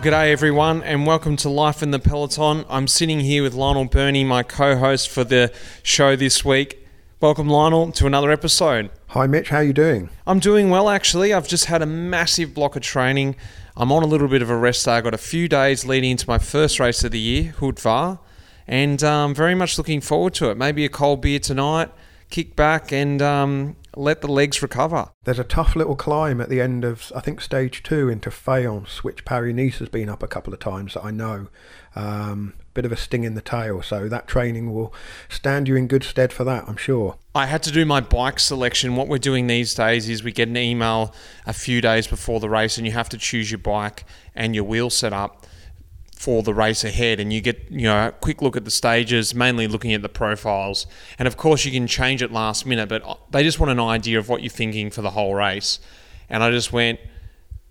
Well, g'day everyone, and welcome to Life in the Peloton. I'm sitting here with Lionel Birnie, my co-host for the show this week. Welcome, Lionel, to another episode. Hi, Mitch. How are you doing? I'm doing well, actually. I've just had a massive block of training. I'm on a little bit of a rest day. I've got a few days leading into my first race of the year, Haut Var, and um, very much looking forward to it. Maybe a cold beer tonight, kick back, and um, let the legs recover. There's a tough little climb at the end of, I think, stage two into Fayence, which Paris Nice has been up a couple of times that I know. Um, bit of a sting in the tail, so that training will stand you in good stead for that, I'm sure. I had to do my bike selection. What we're doing these days is we get an email a few days before the race, and you have to choose your bike and your wheel setup for the race ahead and you get you know a quick look at the stages mainly looking at the profiles. And of course you can change it last minute but they just want an idea of what you're thinking for the whole race. And I just went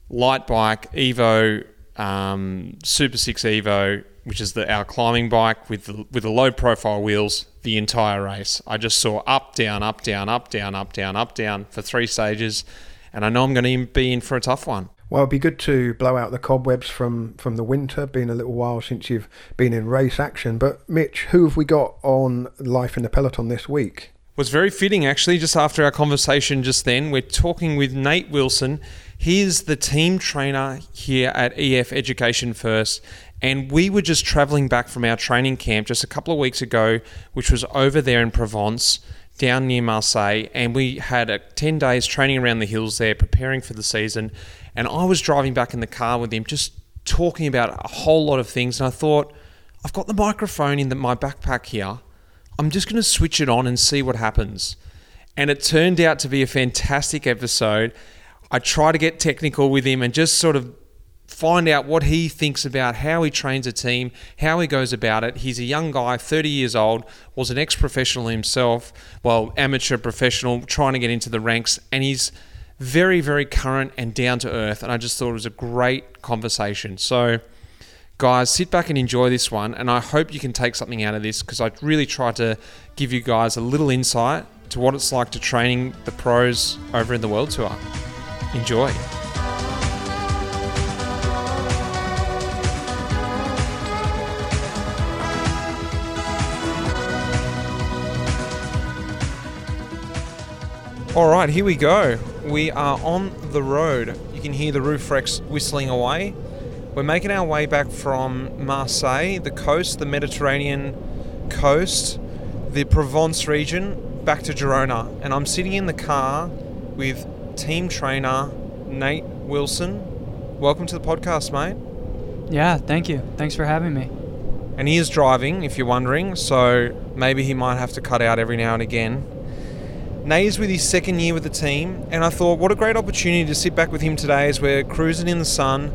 light bike Evo um, Super 6 Evo which is the our climbing bike with the, with the low profile wheels the entire race. I just saw up down up down up down up down up down for three stages and I know I'm going to be in for a tough one well, it'd be good to blow out the cobwebs from, from the winter, been a little while since you've been in race action. But, Mitch, who have we got on Life in the Peloton this week? Was very fitting, actually, just after our conversation just then. We're talking with Nate Wilson. He's the team trainer here at EF Education First. And we were just traveling back from our training camp just a couple of weeks ago, which was over there in Provence down near Marseille, and we had a 10 days training around the hills there, preparing for the season. And I was driving back in the car with him, just talking about a whole lot of things. And I thought, I've got the microphone in the, my backpack here. I'm just going to switch it on and see what happens. And it turned out to be a fantastic episode. I try to get technical with him and just sort of find out what he thinks about how he trains a team, how he goes about it. He's a young guy, 30 years old, was an ex professional himself, well, amateur professional, trying to get into the ranks, and he's very, very current and down to earth. And I just thought it was a great conversation. So, guys, sit back and enjoy this one. And I hope you can take something out of this because I really tried to give you guys a little insight to what it's like to training the pros over in the World Tour. Enjoy. All right, here we go. We are on the road. You can hear the roof racks whistling away. We're making our way back from Marseille, the coast, the Mediterranean coast, the Provence region, back to Girona. And I'm sitting in the car with team trainer Nate Wilson. Welcome to the podcast, mate. Yeah, thank you. Thanks for having me. And he is driving, if you're wondering, so maybe he might have to cut out every now and again. Nay's with his second year with the team, and I thought, what a great opportunity to sit back with him today as we're cruising in the sun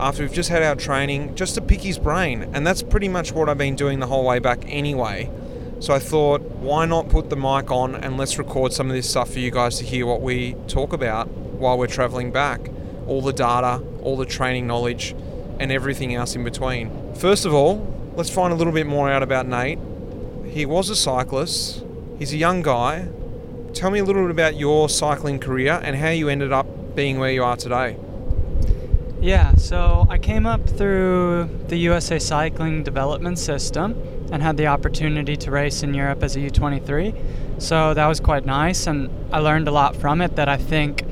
after we've just had our training, just to pick his brain. And that's pretty much what I've been doing the whole way back anyway. So I thought, why not put the mic on and let's record some of this stuff for you guys to hear what we talk about while we're traveling back. All the data, all the training knowledge, and everything else in between. First of all, let's find a little bit more out about Nate. He was a cyclist, he's a young guy, tell me a little bit about your cycling career and how you ended up being where you are today. Yeah, so I came up through the USA Cycling Development System and had the opportunity to race in Europe as a U23. So that was quite nice and I learned a lot from it that I think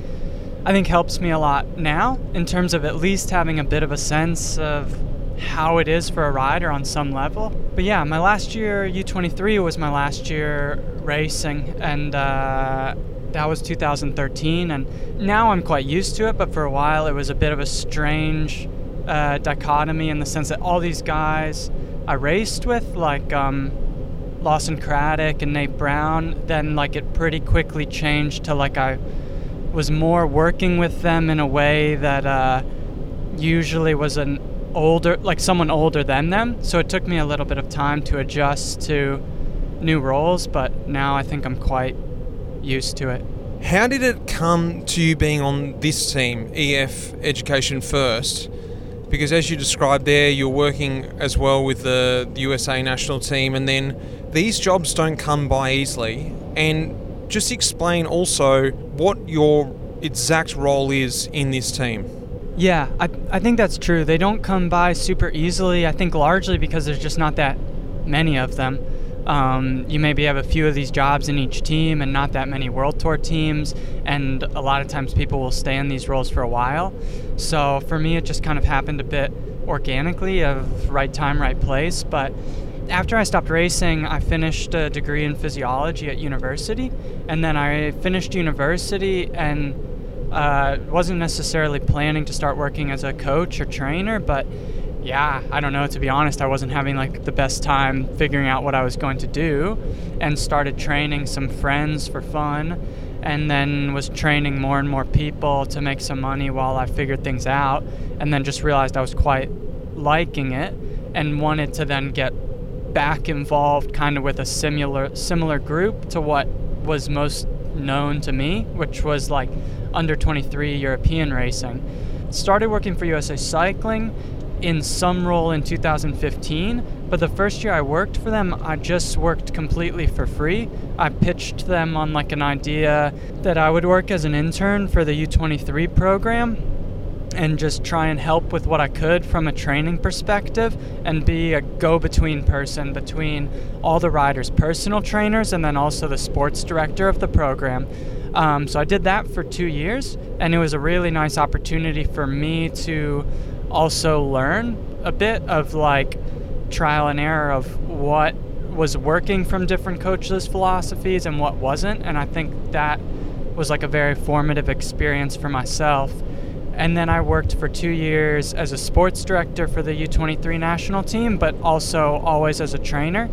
I think helps me a lot now in terms of at least having a bit of a sense of how it is for a rider on some level. But yeah, my last year U23 was my last year racing, and uh, that was 2013. And now I'm quite used to it, but for a while it was a bit of a strange uh, dichotomy in the sense that all these guys I raced with, like um, Lawson Craddock and Nate Brown, then like it pretty quickly changed to like I was more working with them in a way that uh, usually was an older, like someone older than them. So it took me a little bit of time to adjust to new roles, but now I think I'm quite used to it. How did it come to you being on this team, EF Education First? Because as you described there, you're working as well with the USA national team, and then these jobs don't come by easily. And just explain also what your exact role is in this team. Yeah, I, I think that's true. They don't come by super easily. I think largely because there's just not that many of them. Um, you maybe have a few of these jobs in each team and not that many World Tour teams, and a lot of times people will stay in these roles for a while. So for me, it just kind of happened a bit organically of right time, right place. But after I stopped racing, I finished a degree in physiology at university, and then I finished university and uh, wasn't necessarily planning to start working as a coach or trainer, but yeah, I don't know. To be honest, I wasn't having like the best time figuring out what I was going to do, and started training some friends for fun, and then was training more and more people to make some money while I figured things out, and then just realized I was quite liking it, and wanted to then get back involved, kind of with a similar similar group to what was most known to me, which was like under 23 European racing. Started working for USA Cycling in some role in 2015, but the first year I worked for them, I just worked completely for free. I pitched them on like an idea that I would work as an intern for the U23 program and just try and help with what I could from a training perspective and be a go between person between all the riders, personal trainers, and then also the sports director of the program. Um, so I did that for two years, and it was a really nice opportunity for me to also learn a bit of like trial and error of what was working from different coaches' philosophies and what wasn't. And I think that was like a very formative experience for myself. And then I worked for two years as a sports director for the U23 national team, but also always as a trainer.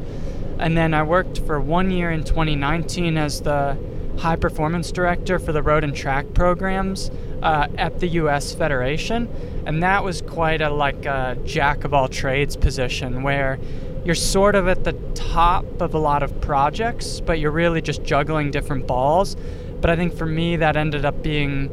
And then I worked for one year in 2019 as the high performance director for the road and track programs uh, at the U.S. Federation, and that was quite a like a jack of all trades position where you're sort of at the top of a lot of projects, but you're really just juggling different balls. But I think for me, that ended up being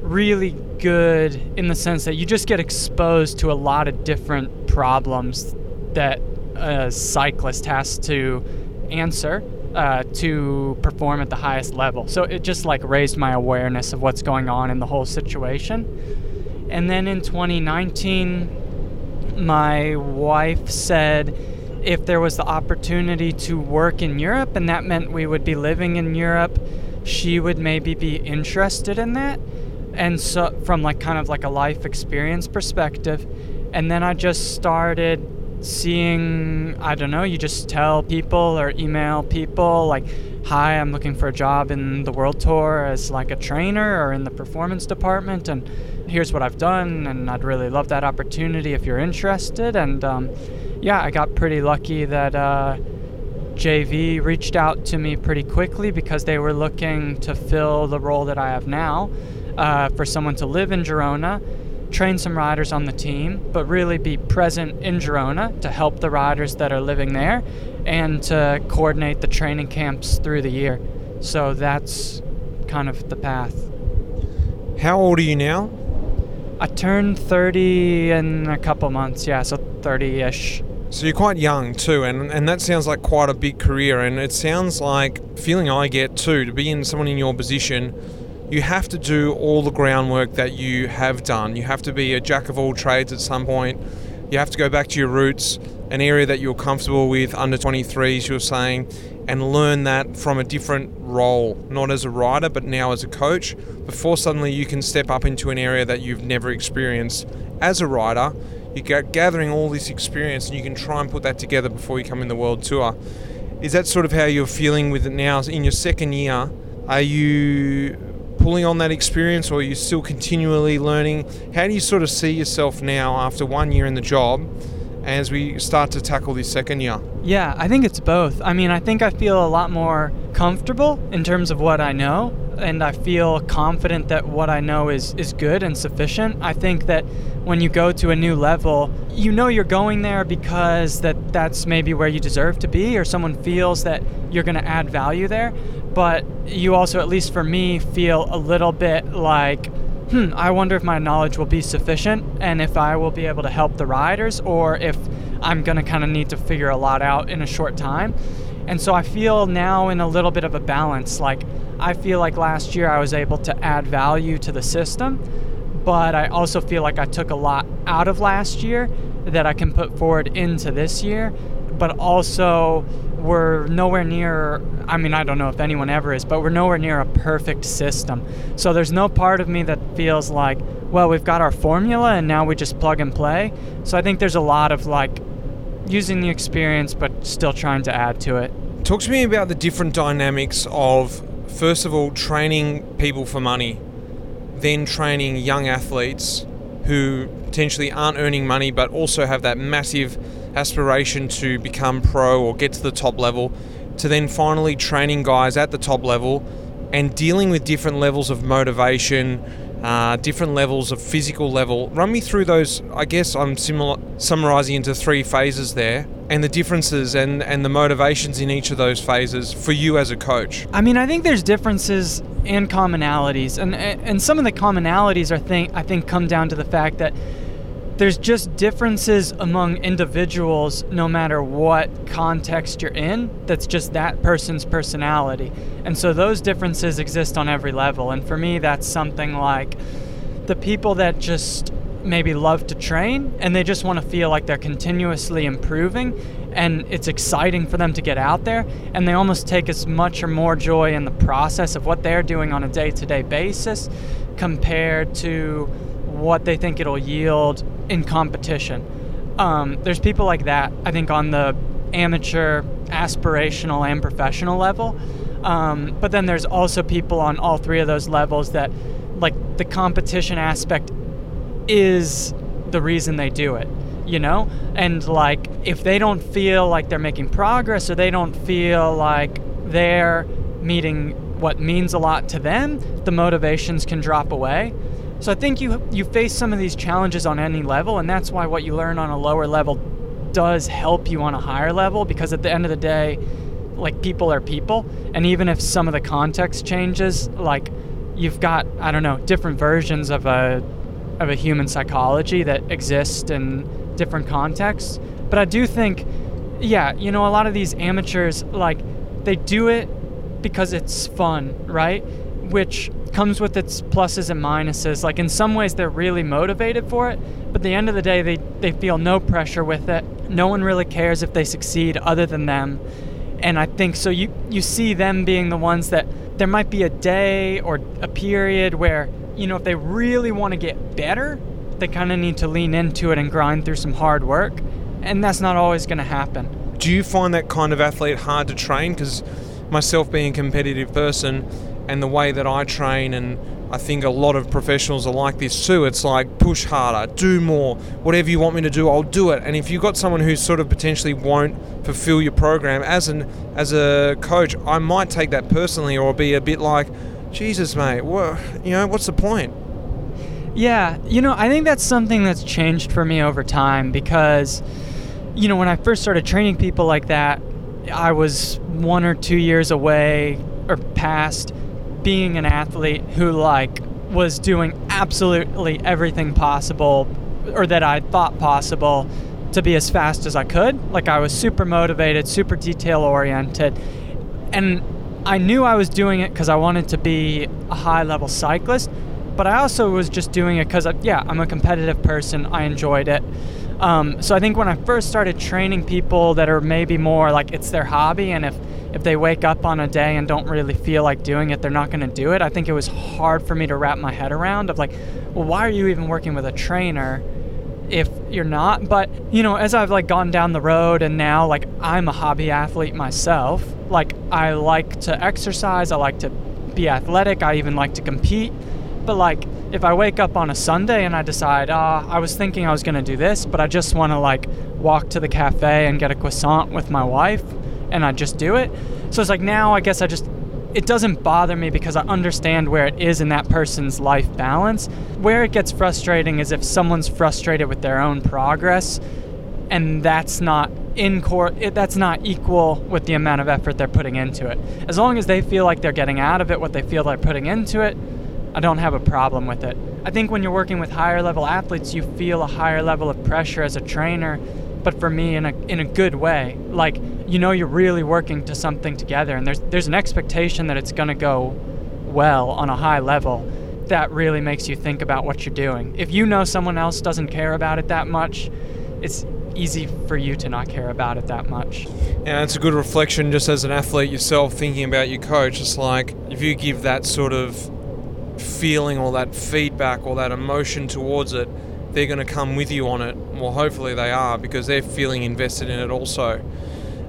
really good in the sense that you just get exposed to a lot of different problems that a cyclist has to answer uh, to perform at the highest level. So it just like raised my awareness of what's going on in the whole situation. And then in 2019, my wife said if there was the opportunity to work in Europe and that meant we would be living in Europe, she would maybe be interested in that. And so, from like kind of like a life experience perspective. And then I just started seeing i don't know you just tell people or email people like hi i'm looking for a job in the world tour as like a trainer or in the performance department and here's what i've done and i'd really love that opportunity if you're interested. And um, yeah i got pretty lucky that uh, jv reached out to me pretty quickly because they were looking to fill the role that i have now uh, for someone to live in girona train some riders on the team, but really be present in Girona to help the riders that are living there and to coordinate the training camps through the year. So that's kind of the path. How old are you now? I turned 30 in a couple months, yeah, so 30 ish. So you're quite young too, and, and that sounds like quite a big career. And it sounds like feeling I get too to be in someone in your position you have to do all the groundwork that you have done. You have to be a jack of all trades at some point. You have to go back to your roots, an area that you're comfortable with under 23s, you're saying, and learn that from a different role, not as a rider, but now as a coach, before suddenly you can step up into an area that you've never experienced as a rider. You're gathering all this experience and you can try and put that together before you come in the world tour. Is that sort of how you're feeling with it now? In your second year, are you pulling on that experience or are you still continually learning? How do you sort of see yourself now after one year in the job as we start to tackle this second year? Yeah, I think it's both. I mean, I think I feel a lot more comfortable in terms of what I know and I feel confident that what I know is is good and sufficient. I think that when you go to a new level, you know you're going there because that that's maybe where you deserve to be or someone feels that you're going to add value there but you also, at least for me, feel a little bit like, hmm, I wonder if my knowledge will be sufficient and if I will be able to help the riders or if I'm going to kind of need to figure a lot out in a short time. And so I feel now in a little bit of a balance. Like, I feel like last year I was able to add value to the system, but I also feel like I took a lot out of last year that I can put forward into this year. But also, we're nowhere near, I mean, I don't know if anyone ever is, but we're nowhere near a perfect system. So there's no part of me that feels like, well, we've got our formula and now we just plug and play. So I think there's a lot of like using the experience, but still trying to add to it. Talk to me about the different dynamics of, first of all, training people for money, then training young athletes who potentially aren't earning money but also have that massive aspiration to become pro or get to the top level, to then finally training guys at the top level and dealing with different levels of motivation, uh, different levels of physical level. Run me through those. I guess I'm summarizing into three phases there, and the differences and and the motivations in each of those phases for you as a coach. I mean, I think there's differences and commonalities, and and some of the commonalities are think I think come down to the fact that there's just differences among individuals no matter what context you're in that's just that person's personality. And so those differences exist on every level. And for me that's something like the people that just maybe love to train and they just want to feel like they're continuously improving and it's exciting for them to get out there and they almost take as much or more joy in the process of what they're doing on a day-to-day basis compared to what they think it'll yield in competition. Um, there's people like that, I think, on the amateur, aspirational, and professional level. Um, but then there's also people on all three of those levels that, like, the competition aspect is the reason they do it, you know? And, like, if they don't feel like they're making progress or they don't feel like they're meeting what means a lot to them, the motivations can drop away. So I think you you face some of these challenges on any level, and that's why what you learn on a lower level does help you on a higher level because at the end of the day, like people are people, and even if some of the context changes, like you've got I don't know different versions of a of a human psychology that exist in different contexts. But I do think, yeah, you know, a lot of these amateurs like they do it because it's fun, right? Which comes with its pluses and minuses. Like in some ways they're really motivated for it, but at the end of the day they, they feel no pressure with it. No one really cares if they succeed other than them. And I think so you you see them being the ones that there might be a day or a period where, you know, if they really want to get better, they kind of need to lean into it and grind through some hard work, and that's not always going to happen. Do you find that kind of athlete hard to train because myself being a competitive person, and the way that I train and I think a lot of professionals are like this too. It's like push harder, do more, whatever you want me to do, I'll do it. And if you've got someone who sort of potentially won't fulfill your program as an as a coach, I might take that personally or be a bit like, Jesus, mate, what you know, what's the point? Yeah, you know, I think that's something that's changed for me over time because, you know, when I first started training people like that, I was one or two years away or past being an athlete who like was doing absolutely everything possible or that I thought possible to be as fast as I could. Like I was super motivated, super detail oriented. And I knew I was doing it because I wanted to be a high level cyclist, but I also was just doing it because, yeah, I'm a competitive person. I enjoyed it. Um, so I think when I first started training people that are maybe more like it's their hobby, and if if they wake up on a day and don't really feel like doing it, they're not going to do it. I think it was hard for me to wrap my head around of like, well, why are you even working with a trainer if you're not? But, you know, as I've like gone down the road and now like I'm a hobby athlete myself, like I like to exercise, I like to be athletic, I even like to compete. But like if I wake up on a Sunday and I decide, ah, I was thinking I was going to do this, but I just want to like walk to the cafe and get a croissant with my wife, and I just do it. So it's like now I guess I just it doesn't bother me because I understand where it is in that person's life balance. Where it gets frustrating is if someone's frustrated with their own progress and that's not in court that's not equal with the amount of effort they're putting into it. As long as they feel like they're getting out of it what they feel they're putting into it, I don't have a problem with it. I think when you're working with higher level athletes, you feel a higher level of pressure as a trainer but for me in a in a good way. Like you know you're really working to something together and there's there's an expectation that it's going to go well on a high level. that really makes you think about what you're doing. If you know someone else doesn't care about it that much, it's easy for you to not care about it that much. Yeah, it's a good reflection just as an athlete yourself thinking about your coach. It's like if you give that sort of feeling or that feedback or that emotion towards it, they're going to come with you on it. Well, hopefully they are because they're feeling invested in it also.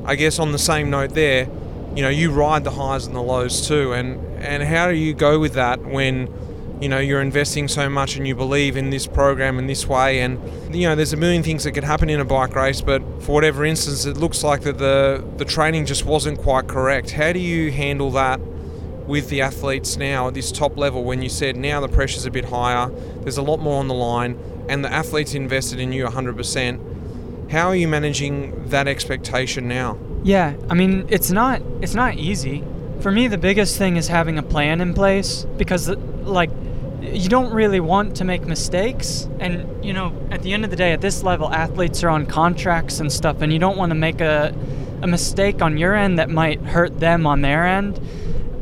I guess on the same note there, you know, you ride the highs and the lows too. And, and how do you go with that when, you know, you're investing so much and you believe in this program in this way? And, you know, there's a million things that could happen in a bike race, but for whatever instance, it looks like that the, the training just wasn't quite correct. How do you handle that with the athletes now at this top level when you said now the pressure's a bit higher, there's a lot more on the line, and the athletes invested in you 100%? How are you managing that expectation now? Yeah, I mean, it's not it's not easy. For me, the biggest thing is having a plan in place because like you don't really want to make mistakes and you know, at the end of the day at this level athletes are on contracts and stuff and you don't want to make a a mistake on your end that might hurt them on their end.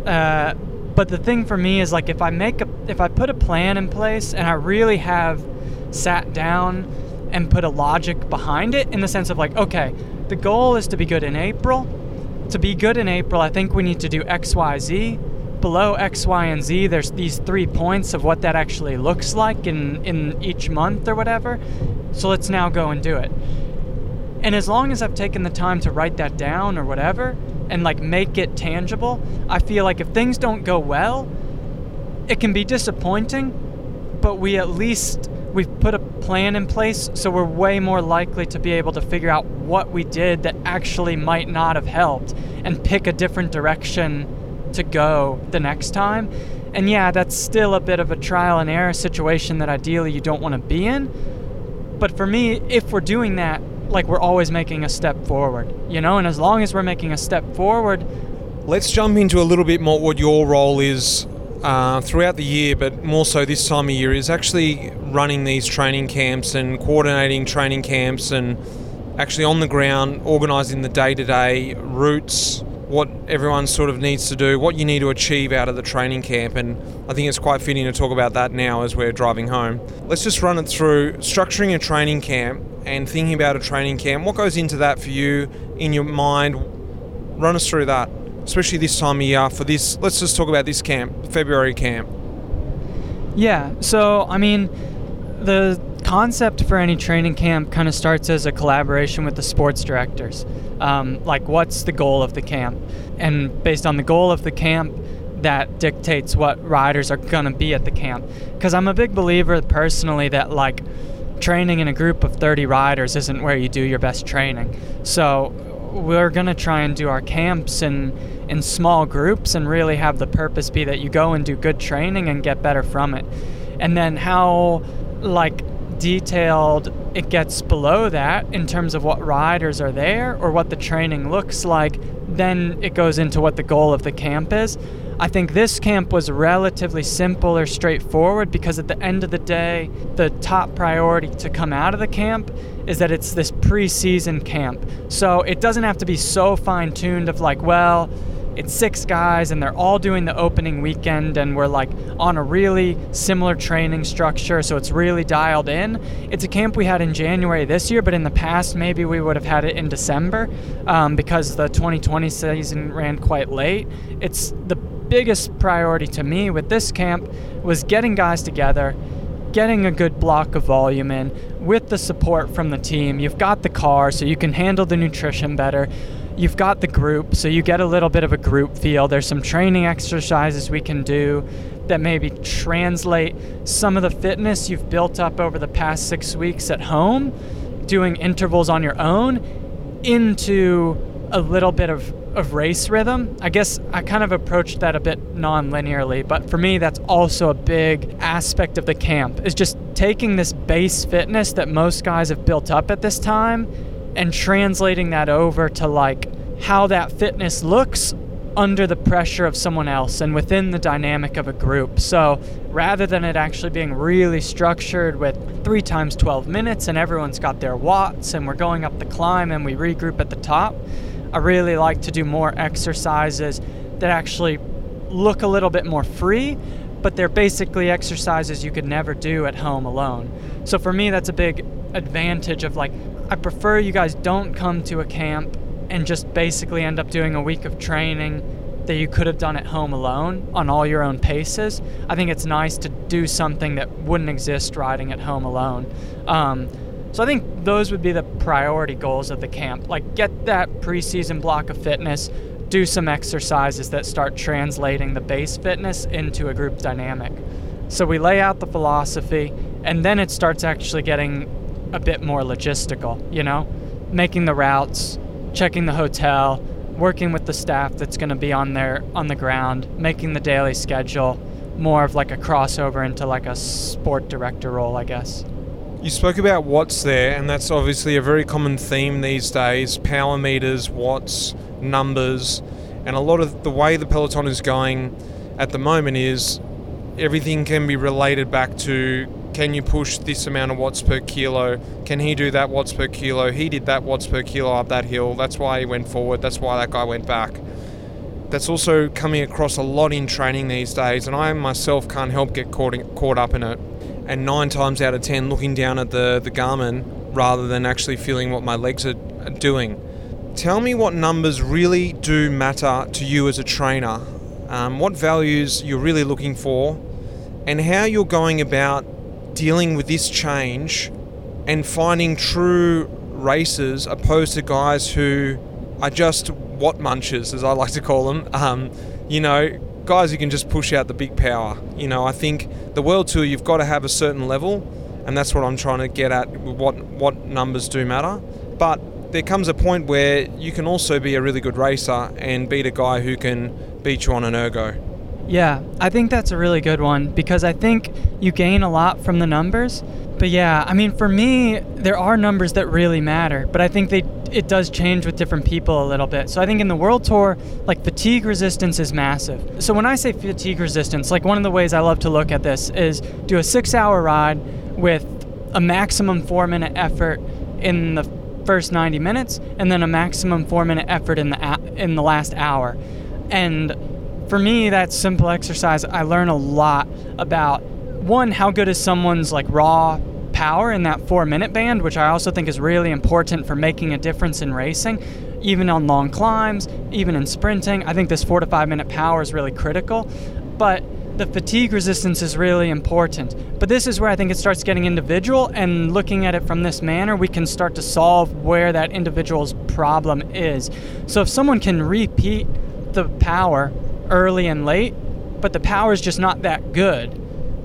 Uh, but the thing for me is like if I make a if I put a plan in place and I really have sat down and put a logic behind it in the sense of like okay the goal is to be good in April. To be good in April, I think we need to do X, Y, Z. Below X, Y, and Z, there's these three points of what that actually looks like in, in each month or whatever. So let's now go and do it. And as long as I've taken the time to write that down or whatever and like make it tangible, I feel like if things don't go well, it can be disappointing, but we at least we've put a plan in place, so we're way more likely to be able to figure out what we did that actually might not have helped and pick a different direction to go the next time. And yeah, that's still a bit of a trial and error situation that ideally you don't want to be in. But for me, if we're doing that, like we're always making a step forward, you know, and as long as we're making a step forward, Let's jump into a little bit more what your role is uh, throughout the year, but more so this time of year, is actually running these training camps and coordinating training camps and actually on the ground organising the day to day routes, what everyone sort of needs to do, what you need to achieve out of the training camp. And I think it's quite fitting to talk about that now as we're driving home. Let's just run it through structuring a training camp and thinking about a training camp. What goes into that for you in your mind? Run us through that especially this time of year for this let's just talk about this camp february camp. Yeah so i mean the concept for any training camp kind of starts as a collaboration with the sports directors. Um, like what's the goal of the camp? And based on the goal of the camp that dictates what riders are going to be at the camp. Because i'm a big believer personally that like training in a group of 30 riders isn't where you do your best training. So we're going to try and do our camps in in small groups and really have the purpose be that you go and do good training and get better from it. And then how like detailed it gets below that in terms of what riders are there or what the training looks like, then it goes into what the goal of the camp is. I think this camp was relatively simple or straightforward because at the end of the day, the top priority to come out of the camp is that it's this preseason camp. So it doesn't have to be so fine tuned of like, well, it's six guys and they're all doing the opening weekend and we're like on a really similar training structure so it's really dialed in it's a camp we had in january this year but in the past maybe we would have had it in december um, because the 2020 season ran quite late it's the biggest priority to me with this camp was getting guys together getting a good block of volume in with the support from the team you've got the car so you can handle the nutrition better you've got the group, so you get a little bit of a group feel. There's some training exercises we can do that maybe translate some of the fitness you've built up over the past six weeks at home, doing intervals on your own, into a little bit of, of race rhythm. I guess I kind of approached that a bit non linearly, but for me, that's also a big aspect of the camp, is just taking this base fitness that most guys have built up at this time and translating that over to like how that fitness looks under the pressure of someone else and within the dynamic of a group. So rather than it actually being really structured with three times 12 minutes and everyone's got their watts and we're going up the climb and we regroup at the top, I really like to do more exercises that actually look a little bit more free, but they're basically exercises you could never do at home alone. So for me, that's a big advantage of like, I prefer you guys don't come to a camp and just basically end up doing a week of training that you could have done at home alone on all your own paces. I think it's nice to do something that wouldn't exist riding at home alone. Um, so I think those would be the priority goals of the camp. Like get that preseason block of fitness, do some exercises that start translating the base fitness into a group dynamic. So we lay out the philosophy and then it starts actually getting a bit more logistical, you know? Making the routes, checking the hotel, working with the staff that's going to be on there on the ground, making the daily schedule, more of like a crossover into like a sport director role, I guess. You spoke about watts there, and that's obviously a very common theme these days power meters, watts, numbers, and a lot of the way the peloton is going at the moment is everything can be related back to can you push this amount of watts per kilo? Can he do that watts per kilo? He did that watts per kilo up that hill. That's why he went forward. That's why that guy went back. That's also coming across a lot in training these days, and I myself can't help get caught, in, caught up in it and nine times out of ten looking down at the, the Garmin rather than actually feeling what my legs are doing. Tell me what numbers really do matter to you as a trainer, um, what values you're really looking for, and how you're going about dealing with this change and finding true racers opposed to guys who are just watt munchers, as I like to call them. Um, you know, guys who can just push out the big power. You know, I think the World Tour you've got to have a certain level, and that's what I'm trying to get at. What what numbers do matter, but there comes a point where you can also be a really good racer and beat a guy who can beat you on an ergo. Yeah, I think that's a really good one because I think you gain a lot from the numbers. But yeah, I mean, for me, there are numbers that really matter, but I think they it does change with different people a little bit. So I think in the World Tour, like fatigue resistance is massive. So when I say fatigue resistance, like one of the ways I love to look at this is do a six hour ride with a maximum four minute effort in the first 90 minutes and then a maximum four minute effort in the in the last hour. And for me, that simple exercise, I learn a lot about one, how good is someone's like raw power in that four minute band, which I also think is really important for making a difference in racing, even on long climbs, even in sprinting. I think this four to five minute power is really critical. But the fatigue resistance is really important. But this is where I think it starts getting individual, and looking at it from this manner, we can start to solve where that individual's problem is. So if someone can repeat the power early and late, but the power is just not that good,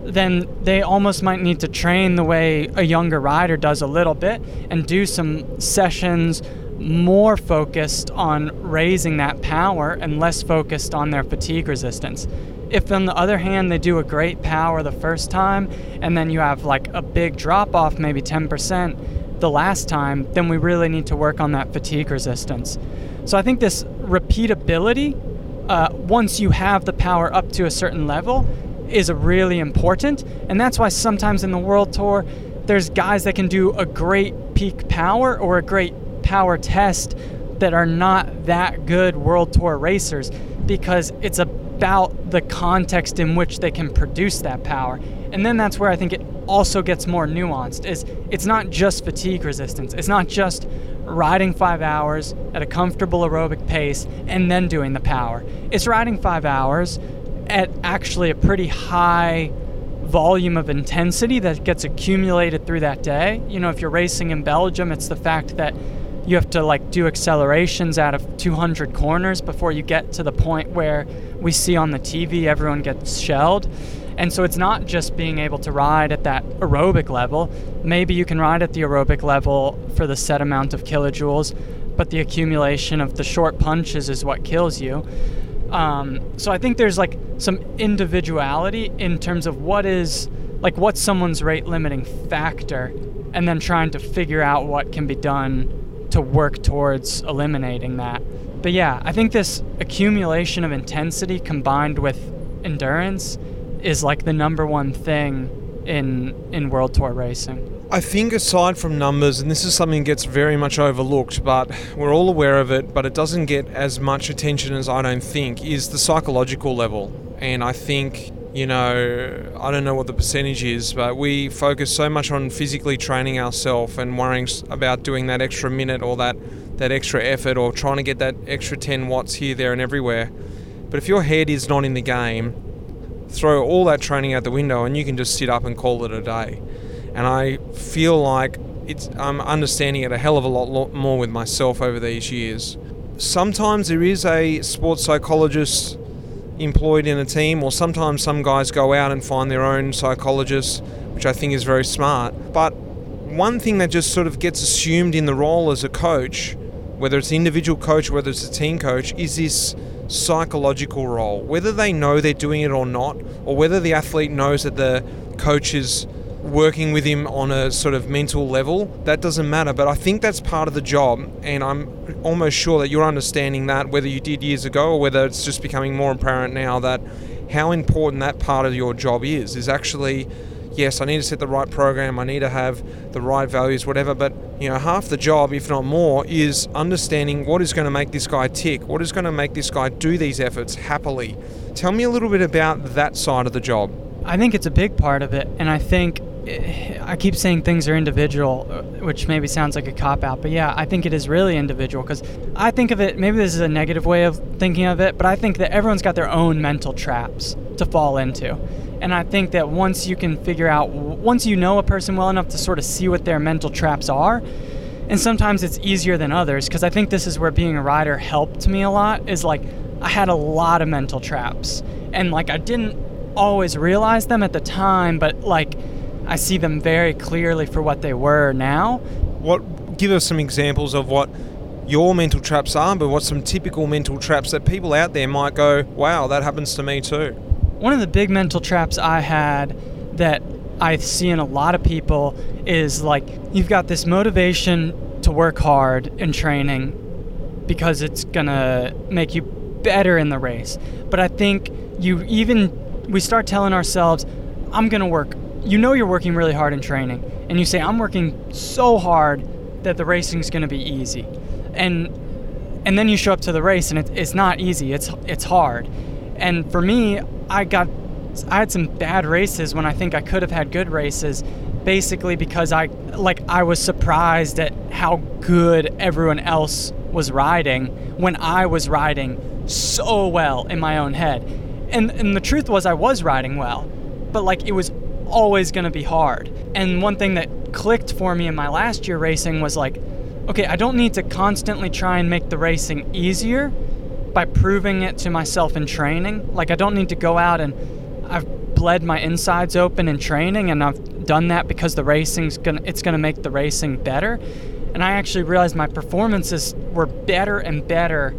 then they almost might need to train the way a younger rider does a little bit and do some sessions more focused on raising that power and less focused on their fatigue resistance. If, on the other hand, they do a great power the first time and then you have like a big drop off, maybe 10% the last time, then we really need to work on that fatigue resistance. So I think this repeatability, uh, once you have the power up to a certain level, is really important. And that's why sometimes in the World Tour, there's guys that can do a great peak power or a great power test that are not that good World Tour racers because it's about the context in which they can produce that power. And then that's where I think it also gets more nuanced is it's not just fatigue resistance. It's not just riding 5 hours at a comfortable aerobic pace and then doing the power. It's riding 5 hours at actually a pretty high volume of intensity that gets accumulated through that day. You know, if you're racing in Belgium, it's the fact that you have to like do accelerations out of 200 corners before you get to the point where we see on the TV everyone gets shelled. And so it's not just being able to ride at that aerobic level. Maybe you can ride at the aerobic level for the set amount of kilojoules, but the accumulation of the short punches is what kills you. Um, so I think there's like some individuality in terms of what is like what's someone's rate limiting factor, and then trying to figure out what can be done to work towards eliminating that. But yeah, I think this accumulation of intensity combined with endurance is like the number one thing in in world tour racing. I think aside from numbers, and this is something that gets very much overlooked, but we're all aware of it, but it doesn't get as much attention as I don't think, is the psychological level. And I think you know, I don't know what the percentage is, but we focus so much on physically training ourselves and worrying about doing that extra minute or that, that extra effort or trying to get that extra 10 watts here, there, and everywhere. But if your head is not in the game, throw all that training out the window and you can just sit up and call it a day. And I feel like it's, I'm understanding it a hell of a lot more with myself over these years. Sometimes there is a sports psychologist employed in a team, or sometimes some guys go out and find their own psychologist, which I think is very smart. But one thing that just sort of gets assumed in the role as a coach, whether it's individual coach, whether it's a team coach, is this psychological role. Whether they know they're doing it or not, or whether the athlete knows that the coach is working with him on a sort of mental level, that doesn't matter. But I think that's part of the job, and I'm almost sure that you're understanding that, whether you did years ago or whether it's just becoming more apparent now that how important that part of your job is is actually yes i need to set the right program i need to have the right values whatever but you know half the job if not more is understanding what is going to make this guy tick what is going to make this guy do these efforts happily tell me a little bit about that side of the job i think it's a big part of it and i think I keep saying things are individual, uh, which maybe sounds like a cop out, but yeah, I think it is really individual because I think of it, maybe this is a negative way of thinking of it, but I think that everyone's got their own mental traps to fall into. And I think that once you can figure out, once you know a person well enough to sort of see what their mental traps are, and sometimes it's easier than others because I think this is where being a rider helped me a lot, is like I had a lot of mental traps. And like I didn't always realize them at the time, but like, I see them very clearly for what they were now. What give us some examples of what your mental traps are, but what some typical mental traps that people out there might go, "Wow, that happens to me too." One of the big mental traps I had that I see in a lot of people is like you've got this motivation to work hard in training because it's going to make you better in the race. But I think you even we start telling ourselves, I'm going to work you know you're working really hard in training and you say i'm working so hard that the racing's going to be easy. And and then you show up to the race and it, it's not easy it's it's hard. And for me i got i had some bad races when i think i could have had good races basically because i like i was surprised at how good everyone else was riding when i was riding so well in my own head. And and the truth was i was riding well but like it was always going to be hard. And one thing that clicked for me in my last year racing was like, okay, I don't need to constantly try and make the racing easier by proving it to myself in training. Like, I don't need to go out and I've bled my insides open in training and I've done that because the racing's gonna it's gonna make the racing better. And I actually realized my performances were better and better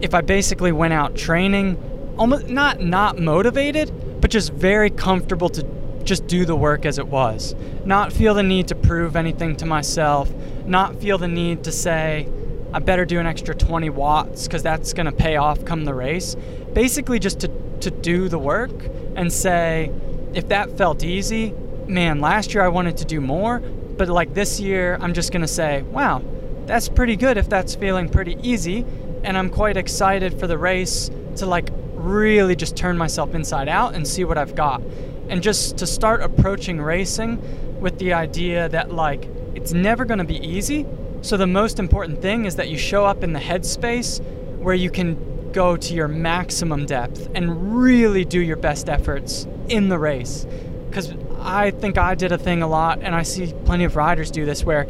if I basically went out training almost not not motivated, but just very comfortable to just do the work as it was. Not feel the need to prove anything to myself, not feel the need to say, I better do an extra 20 watts because that's going to pay off come the race. Basically, just to, to do the work and say, if that felt easy, man, last year I wanted to do more, but like this year, I'm just going to say, wow, that's pretty good if that's feeling pretty easy. And I'm quite excited for the race to like really just turn myself inside out and see what I've got and just to start approaching racing with the idea that like it's never going to be easy. So the most important thing is that you show up in the headspace where you can go to your maximum depth and really do your best efforts in the race. Cuz I think I did a thing a lot and I see plenty of riders do this where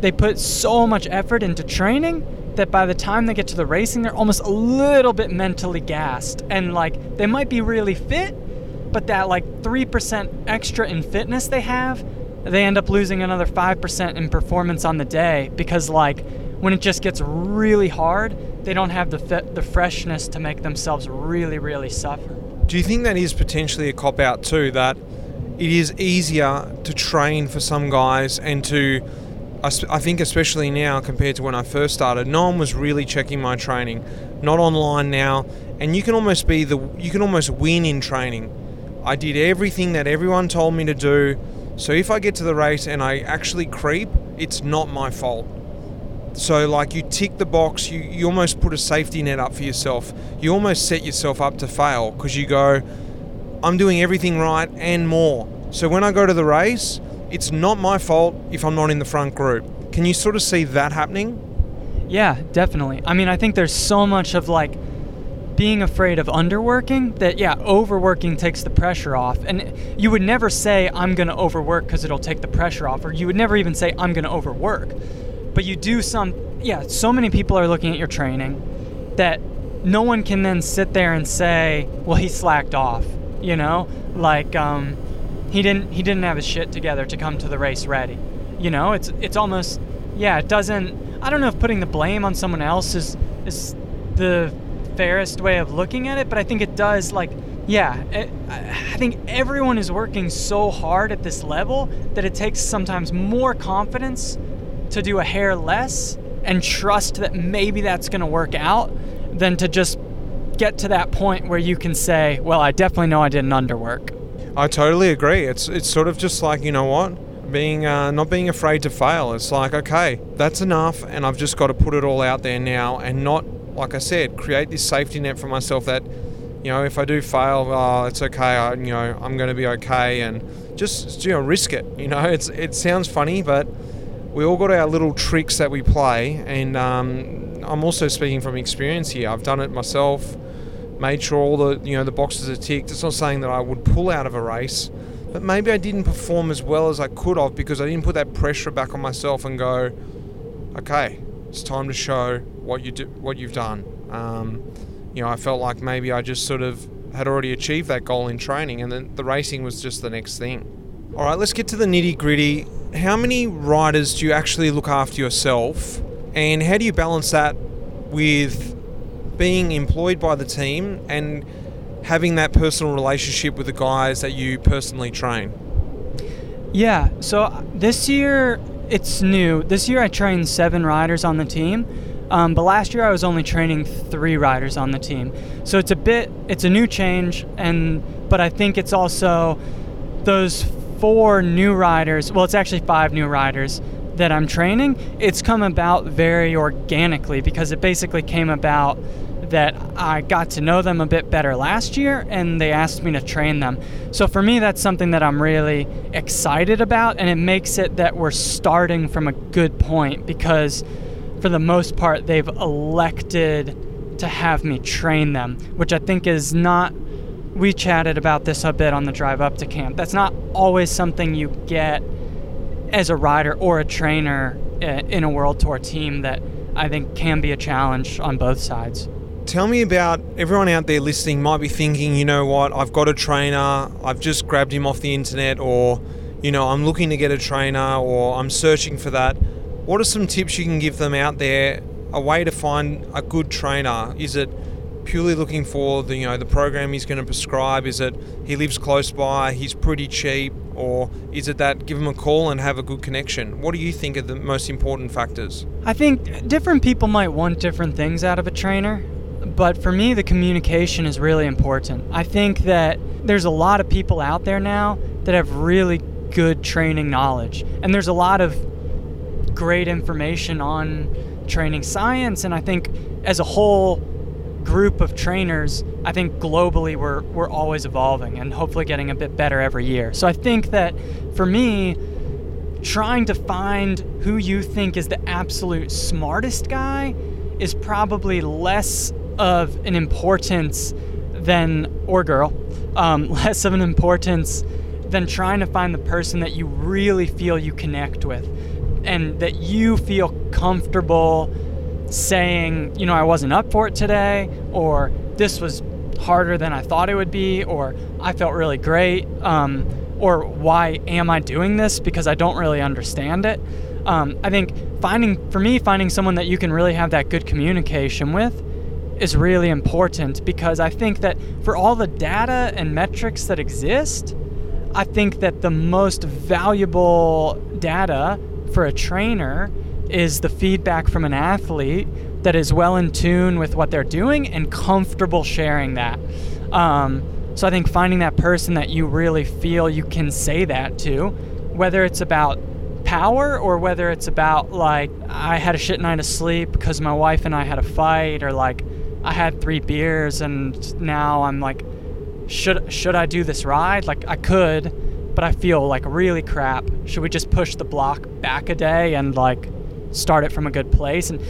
they put so much effort into training that by the time they get to the racing they're almost a little bit mentally gassed and like they might be really fit but that like 3% extra in fitness they have, they end up losing another 5% in performance on the day because like when it just gets really hard, they don't have the the freshness to make themselves really really suffer. Do you think that is potentially a cop out too that it is easier to train for some guys and to I think especially now compared to when I first started, no one was really checking my training. Not online now, and you can almost be the you can almost win in training I did everything that everyone told me to do. So if I get to the race and I actually creep, it's not my fault. So like you tick the box, you, you almost put a safety net up for yourself. You almost set yourself up to fail because you go, I'm doing everything right and more. So when I go to the race, it's not my fault if I'm not in the front group. Can you sort of see that happening? Yeah, definitely. I mean, I think there's so much of like being afraid of underworking that yeah overworking takes the pressure off. And you would never say i'm going to overwork because it'll take the pressure off or you would never even say i'm going to overwork. But you do some yeah so many people are looking at your training that no one can then sit there and say well he slacked off you know? Like um, he didn't he didn't have his shit together to come to the race ready you know? It's it's almost yeah it doesn't i don't know if putting the blame on someone else is is the fairest way of looking at it, but I think it does like yeah, it, I think everyone is working so hard at this level that it takes sometimes more confidence to do a hair less and trust that maybe that's going to work out than to just get to that point where you can say, "Well, I definitely know I didn't underwork." I totally agree. It's it's sort of just like you know what, being uh, not being afraid to fail. It's like okay, that's enough, and I've just got to put it all out there now, and not like I said, create this safety net for myself that, you know, if I do fail, oh, it's okay. I, you know, I'm going to be okay, and just you know, risk it. You know, it's it sounds funny, but we all got our little tricks that we play, and um, I'm also speaking from experience here. I've done it myself, made sure all the you know the boxes are ticked. It's not saying that I would pull out of a race, but maybe I didn't perform as well as I could have because I didn't put that pressure back on myself and go, okay, it's time to show what you do, what you've done. Um, you know, I felt like maybe I just sort of had already achieved that goal in training, and then the racing was just the next thing. All right, let's get to the nitty gritty. How many riders do you actually look after yourself, and how do you balance that with being employed by the team and having that personal relationship with the guys that you personally train? Yeah, so this year it's new. This year I trained seven riders on the team, um, but last year I was only training three riders on the team. So it's a bit, it's a new change, and but I think it's also those four new riders. Well, it's actually five new riders that I'm training. It's come about very organically because it basically came about that I got to know them a bit better last year and they asked me to train them. So for me, that's something that I'm really excited about, and it makes it that we're starting from a good point because for the most part, they've elected to have me train them, which I think is not. We chatted about this a bit on the drive up to camp. That's not always something you get as a rider or a trainer eh, in a world tour team that I think can be a challenge on both sides tell me about everyone out there listening might be thinking, you know what, I've got a trainer, I've just grabbed him off the internet, or, you know, I'm looking to get a trainer, or I'm searching for that. What are some tips you can give them out there? A way to find a good trainer? Is it purely looking for the you know the program he's going to prescribe? Is it he lives close by, he's pretty cheap, or is it that give him a call and have a good connection? What do you think are the most important factors? I think different people might want different things out of a trainer but for me, the communication is really important. I think that there's a lot of people out there now that have really good training knowledge, and there's a lot of great information on training science. And I think as a whole group of trainers, I think globally we're, we're always evolving and hopefully getting a bit better every year. So I think that for me, trying to find who you think is the absolute smartest guy is probably less of an importance than, or girl, um, less of an importance than trying to find the person that you really feel you connect with and that you feel comfortable saying, you know, I wasn't up for it today, or this was harder than I thought it would be, or I felt really great, um, or why am I doing this because I don't really understand it. Um, I think finding, for me, finding someone that you can really have that good communication with is really important because I think that for all the data and metrics that exist, I think that the most valuable data for a trainer is the feedback from an athlete that is well in tune with what they're doing and comfortable sharing that. Um, so I think finding that person that you really feel you can say that to, whether it's about power or whether it's about like I had a shit night of sleep because my wife and I had a fight or like I had three beers and now I'm like should should I do this ride? Like I could, but I feel like really crap. Should we just push the block back a day and like start it from a good place and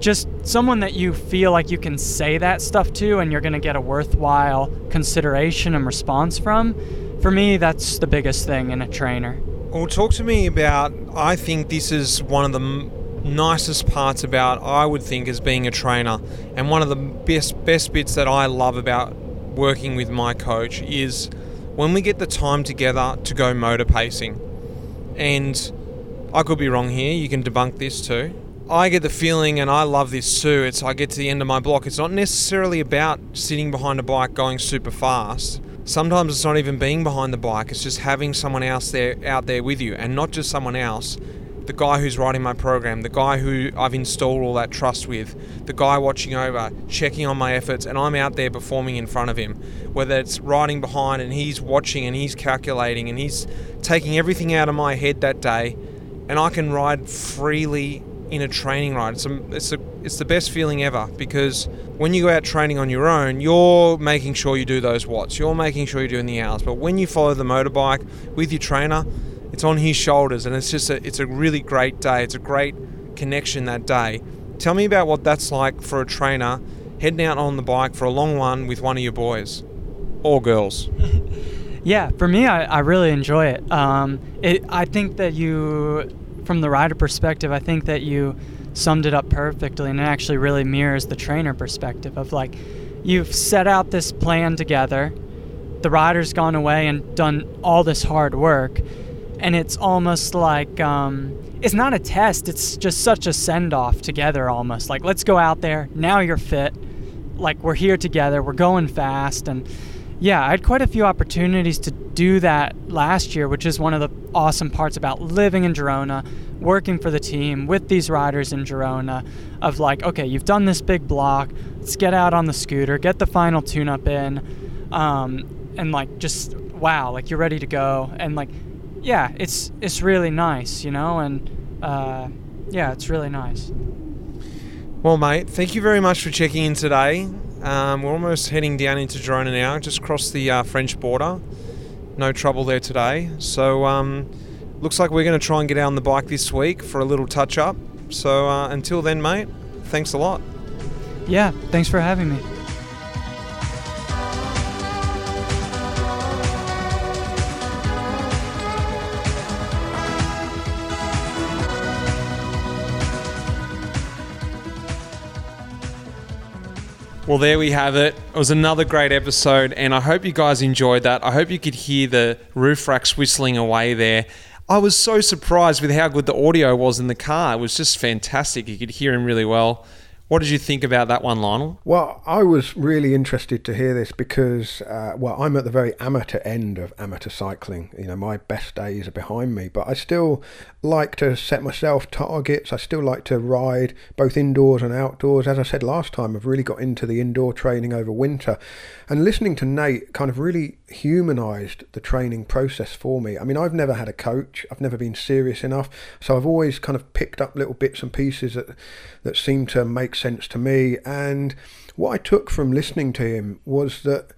just someone that you feel like you can say that stuff to and you're going to get a worthwhile consideration and response from. For me, that's the biggest thing in a trainer. Well, talk to me about. I think this is one of the nicest parts about I would think as being a trainer, and one of the best best bits that I love about working with my coach is when we get the time together to go motor pacing. And I could be wrong here. You can debunk this too. I get the feeling, and I love this too. It's I get to the end of my block. It's not necessarily about sitting behind a bike going super fast. Sometimes it's not even being behind the bike. It's just having someone else there out there with you, and not just someone else. The guy who's writing my program, the guy who I've installed all that trust with, the guy watching over, checking on my efforts, and I'm out there performing in front of him. Whether it's riding behind and he's watching and he's calculating and he's taking everything out of my head that day, and I can ride freely in a training ride. It's a, it's a, it's the best feeling ever because when you go out training on your own, you're making sure you do those watts. You're making sure you're doing the hours. But when you follow the motorbike with your trainer, it's on his shoulders, and it's just a, it's a really great day. It's a great connection that day. Tell me about what that's like for a trainer heading out on the bike for a long one with one of your boys or girls. yeah, for me, I, I really enjoy it. Um, it. I think that you from the rider perspective, I think that you summed it up perfectly, and it actually really mirrors the trainer perspective of like, you've set out this plan together, the rider's gone away and done all this hard work, and it's almost like um, it's not a test, it's just such a send off together almost. Like, let's go out there, now you're fit, like, we're here together, we're going fast, and yeah, I had quite a few opportunities to do that last year, which is one of the awesome parts about living in Girona, working for the team with these riders in Girona. Of like, okay, you've done this big block, let's get out on the scooter, get the final tune up in, um, and like just wow, like you're ready to go. And like, yeah, it's it's really nice, you know, and uh, yeah, it's really nice. Well, mate, thank you very much for checking in today. Um, we're almost heading down into Girona now, just crossed the uh, French border. No trouble there today. So, um, looks like we're going to try and get out on the bike this week for a little touch up. So, uh, until then, mate, thanks a lot. Yeah, thanks for having me. Well, there we have it. It was another great episode, and I hope you guys enjoyed that. I hope you could hear the roof racks whistling away there. I was so surprised with how good the audio was in the car. It was just fantastic. You could hear him really well. What did you think about that one, Lionel? Well, I was really interested to hear this because, uh, well, I'm at the very amateur end of amateur cycling. You know, my best days are behind me, but I still like to set myself targets. I still like to ride both indoors and outdoors. As I said last time, I've really got into the indoor training over winter. And listening to Nate kind of really humanized the training process for me. I mean, I've never had a coach, I've never been serious enough, so I've always kind of picked up little bits and pieces that, that seem to make sense to me. And what I took from listening to him was that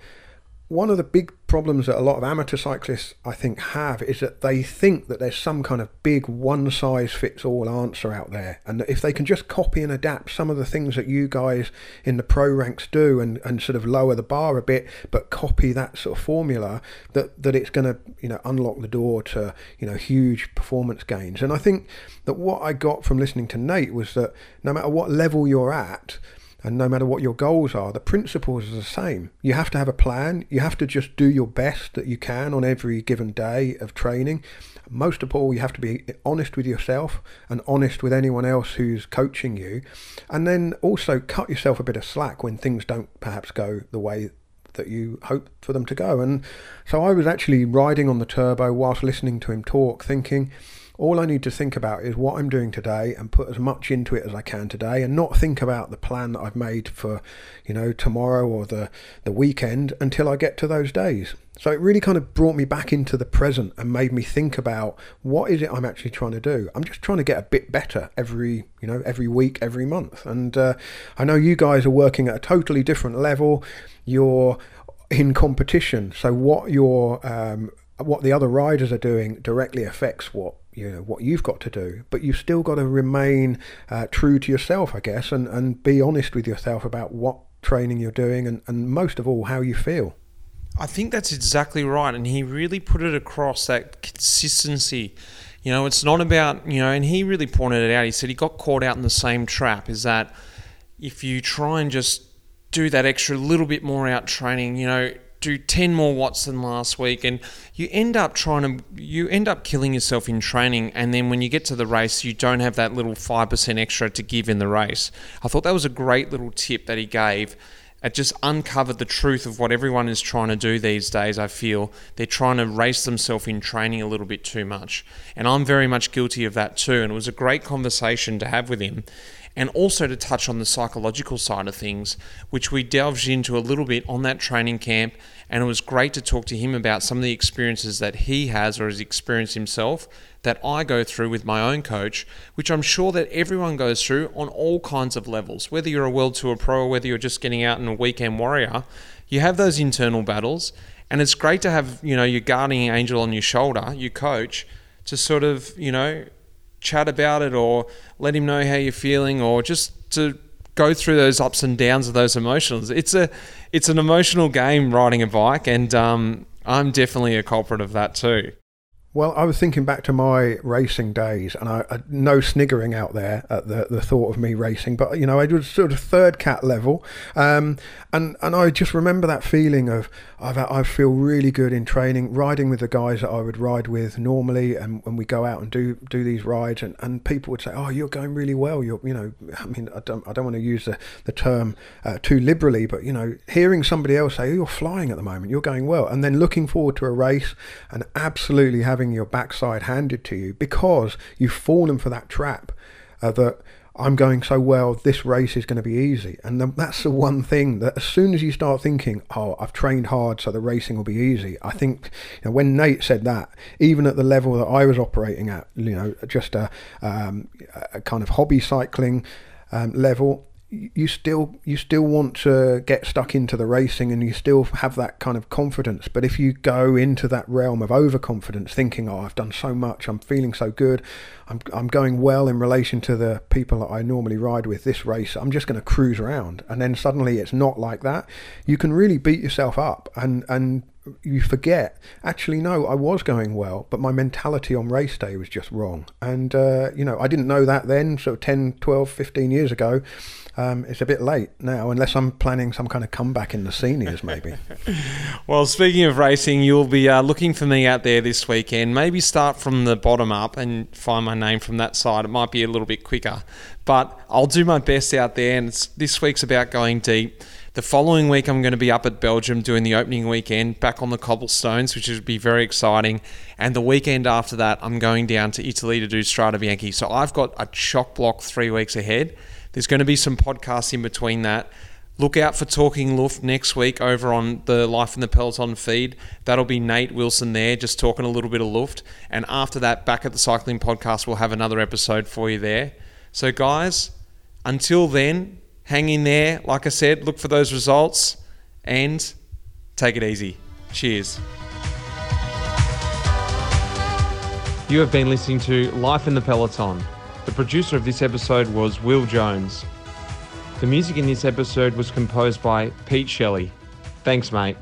one of the big problems that a lot of amateur cyclists I think have is that they think that there's some kind of big one size fits all answer out there. And that if they can just copy and adapt some of the things that you guys in the pro ranks do and, and sort of lower the bar a bit but copy that sort of formula that that it's going to you know unlock the door to you know huge performance gains. And I think that what I got from listening to Nate was that no matter what level you're at and no matter what your goals are, the principles are the same. You have to have a plan. You have to just do your best that you can on every given day of training. Most of all, you have to be honest with yourself and honest with anyone else who's coaching you. And then also cut yourself a bit of slack when things don't perhaps go the way that you hope for them to go. And so I was actually riding on the turbo whilst listening to him talk, thinking, all I need to think about is what I'm doing today and put as much into it as I can today and not think about the plan that I've made for, you know, tomorrow or the, the weekend until I get to those days. So it really kind of brought me back into the present and made me think about what is it I'm actually trying to do. I'm just trying to get a bit better every, you know, every week, every month. And uh, I know you guys are working at a totally different level. You're in competition. So what your um, what the other riders are doing directly affects what you know what you've got to do but you've still got to remain uh, true to yourself i guess and, and be honest with yourself about what training you're doing and, and most of all how you feel I think that's exactly right. And he really put it across that consistency. You know, it's not about, you know, and he really pointed it out. He said he got caught out in the same trap is that if you try and just do that extra little bit more out training, you know, do 10 more watts than last week and you end up trying to you end up killing yourself in training and then when you get to the race you don't have that little 5% extra to give in the race i thought that was a great little tip that he gave it just uncovered the truth of what everyone is trying to do these days. I feel they're trying to race themselves in training a little bit too much. And I'm very much guilty of that too. And it was a great conversation to have with him. And also to touch on the psychological side of things, which we delved into a little bit on that training camp. And it was great to talk to him about some of the experiences that he has or has experienced himself that I go through with my own coach, which I'm sure that everyone goes through on all kinds of levels. Whether you're a World Tour pro or whether you're just getting out in a weekend warrior, you have those internal battles. And it's great to have, you know, your guardian angel on your shoulder, your coach, to sort of, you know, chat about it or let him know how you're feeling or just to go through those ups and downs of those emotions. It's a it's an emotional game riding a bike and um, I'm definitely a culprit of that too. Well, I was thinking back to my racing days, and I, I no sniggering out there at the, the thought of me racing, but you know, I was sort of third cat level, um, and and I just remember that feeling of I've, I feel really good in training, riding with the guys that I would ride with normally, and when we go out and do do these rides, and, and people would say, "Oh, you're going really well." You're, you know, I mean, I don't I don't want to use the the term uh, too liberally, but you know, hearing somebody else say, oh, "You're flying at the moment, you're going well," and then looking forward to a race and absolutely having having your backside handed to you because you've fallen for that trap uh, that I'm going so well, this race is going to be easy. And that's the one thing that as soon as you start thinking, oh, I've trained hard, so the racing will be easy. I think you know, when Nate said that, even at the level that I was operating at, you know, just a, um, a kind of hobby cycling um, level, you still you still want to get stuck into the racing and you still have that kind of confidence. But if you go into that realm of overconfidence thinking oh I've done so much I'm feeling so good I'm I'm going well in relation to the people that I normally ride with this race I'm just going to cruise around. And then suddenly it's not like that. You can really beat yourself up and and you forget actually no i was going well but my mentality on race day was just wrong. And uh, you know i didn't know that then so 10 12 15 years ago um, it's a bit late now, unless I'm planning some kind of comeback in the seniors, maybe. well, speaking of racing, you'll be uh, looking for me out there this weekend. Maybe start from the bottom up and find my name from that side. It might be a little bit quicker, but I'll do my best out there. And this week's about going deep. The following week, I'm going to be up at Belgium doing the opening weekend, back on the cobblestones, which would be very exciting. And the weekend after that, I'm going down to Italy to do Strade Bianche. So I've got a chock block three weeks ahead. There's going to be some podcasts in between that. Look out for Talking Luft next week over on the Life in the Peloton feed. That'll be Nate Wilson there, just talking a little bit of Luft. And after that, back at the Cycling Podcast, we'll have another episode for you there. So, guys, until then, hang in there. Like I said, look for those results and take it easy. Cheers. You have been listening to Life in the Peloton. The producer of this episode was Will Jones. The music in this episode was composed by Pete Shelley. Thanks, mate.